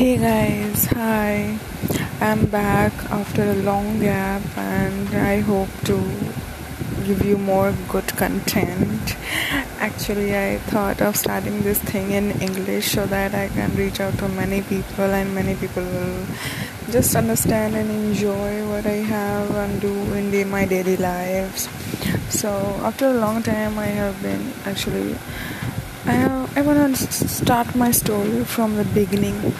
Hey guys, hi. I'm back after a long gap and I hope to give you more good content. Actually, I thought of starting this thing in English so that I can reach out to many people and many people will just understand and enjoy what I have and do in the, my daily lives. So, after a long time, I have been actually I, I want to start my story from the beginning.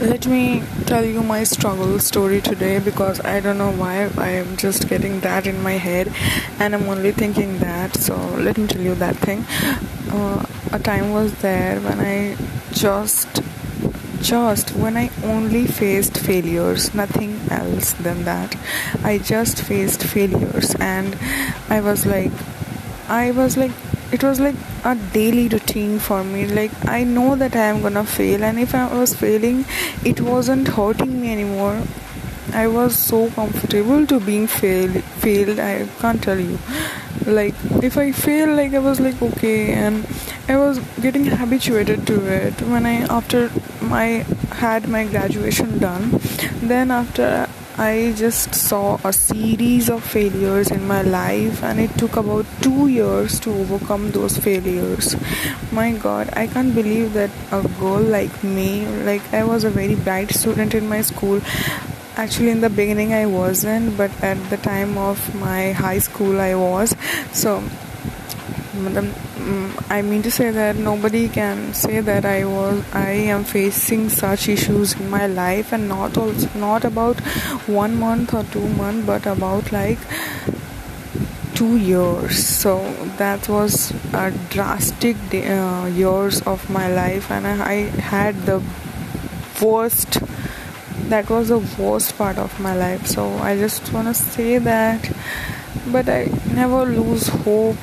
Let me tell you my struggle story today because I don't know why I am just getting that in my head and I'm only thinking that. So, let me tell you that thing. Uh, a time was there when I just just when I only faced failures, nothing else than that. I just faced failures, and I was like, I was like it was like a daily routine for me. Like i know that i am gonna fail and if i was failing it wasn't hurting me anymore. I was so comfortable to being failed failed i can't tell you. Like if i fail like i was like okay and i was getting habituated to it. When i after my had my graduation done then after I just saw a series of failures in my life, and it took about two years to overcome those failures. My god, I can't believe that a girl like me, like I was a very bright student in my school. Actually, in the beginning, I wasn't, but at the time of my high school, I was. So, I mean to say that nobody can say that I was I am facing such issues in my life and not also not about one month or two months but about like two years. So that was a drastic uh, years of my life and I, I had the worst that was the worst part of my life. So I just want to say that but I never lose hope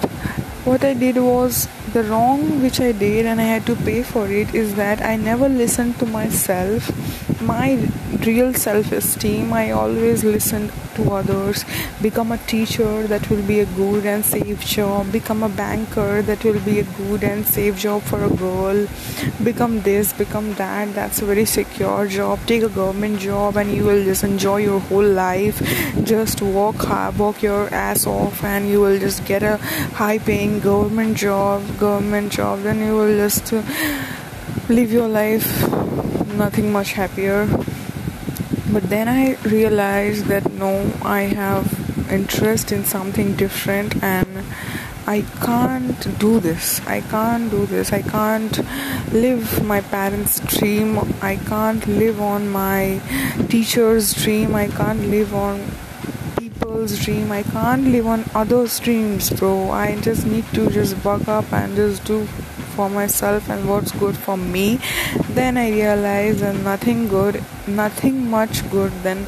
what I did was the wrong which I did and I had to pay for it is that I never listened to myself, my real self esteem. I always listened to others, become a teacher that will be a good and safe job, become a banker that will be a good and safe job for a girl, become this, become that, that's a very secure job, take a government job and you will just enjoy your whole life, just walk, work your ass off and you will just get a high paying government job, government job, then you will just live your life nothing much happier but then i realized that no i have interest in something different and I can't do this. I can't do this. I can't live my parents' dream. I can't live on my teacher's dream. I can't live on people's dream. I can't live on others' dreams, bro. I just need to just buck up and just do for myself and what's good for me then i realize that nothing good nothing much good than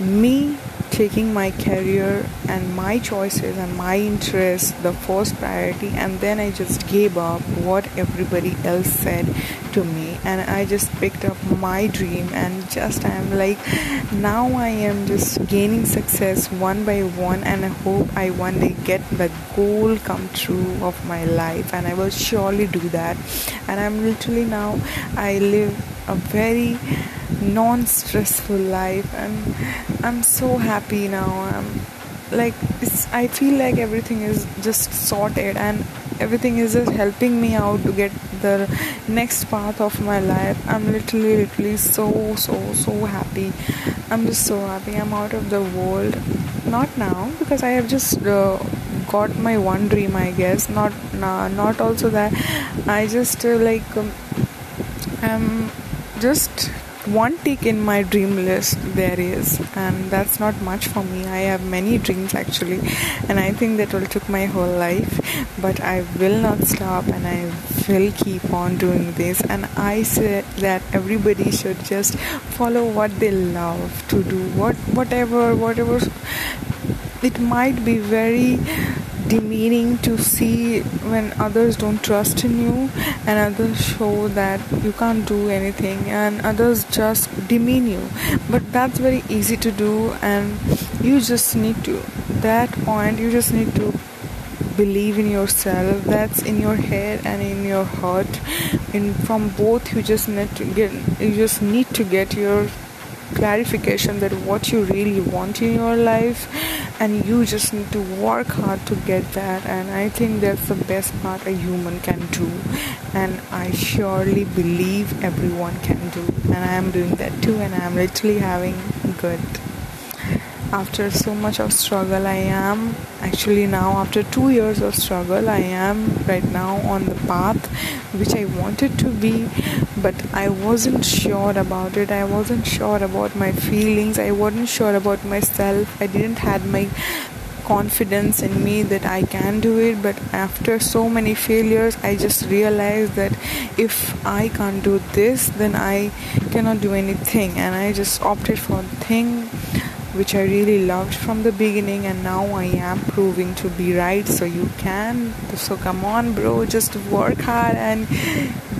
me taking my career and my choices and my interests the first priority and then i just gave up what everybody else said to me. And i just picked up my dream and just i'm like now i am just gaining success one by one and i hope i one day get the goal come true of my life. And i will surely do that. And i'm literally now i live a very non-stressful life. And i'm so happy now. I'm like i feel like everything is just sorted and everything is just helping me out to get the next path of my life. I'm literally literally so so so happy. I'm just so happy. I'm out of the world. Not now because i have just uh, got my one dream i guess. Not nah, not also that. I just uh, like um, i'm just one tick in my dream list there is and that's not much for me. I have many dreams actually and i think that will took my whole life but i will not stop and i will keep on doing this. And i say that everybody should just follow what they love to do what whatever whatever it might be very demeaning to see when others don't trust in you and others show that you can't do anything and others just demean you. But that's very easy to do and you just need to that point you just need to believe in yourself. That's in your head and in your heart. And from both you just need to get you just need to get your clarification that what you really want in your life and you just need to work hard to get that and i think that's the best part a human can do and i surely believe everyone can do and i am doing that too and i am literally having good after so much of struggle i am actually now after 2 years of struggle i am right now on the path which i wanted to be but i wasn't sure about it. I wasn't sure about my feelings. I wasn't sure about myself. I didn't had my confidence in me that I can do it but after so many failures I just realized that if I can't do this then I cannot do anything. And I just opted for thing which I really loved from the beginning, and now I am proving to be right. So you can. So come on, bro, just work hard and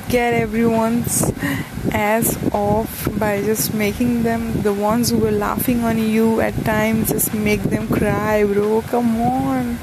get everyone's ass off by just making them the ones who were laughing on you at times, just make them cry, bro. Come on.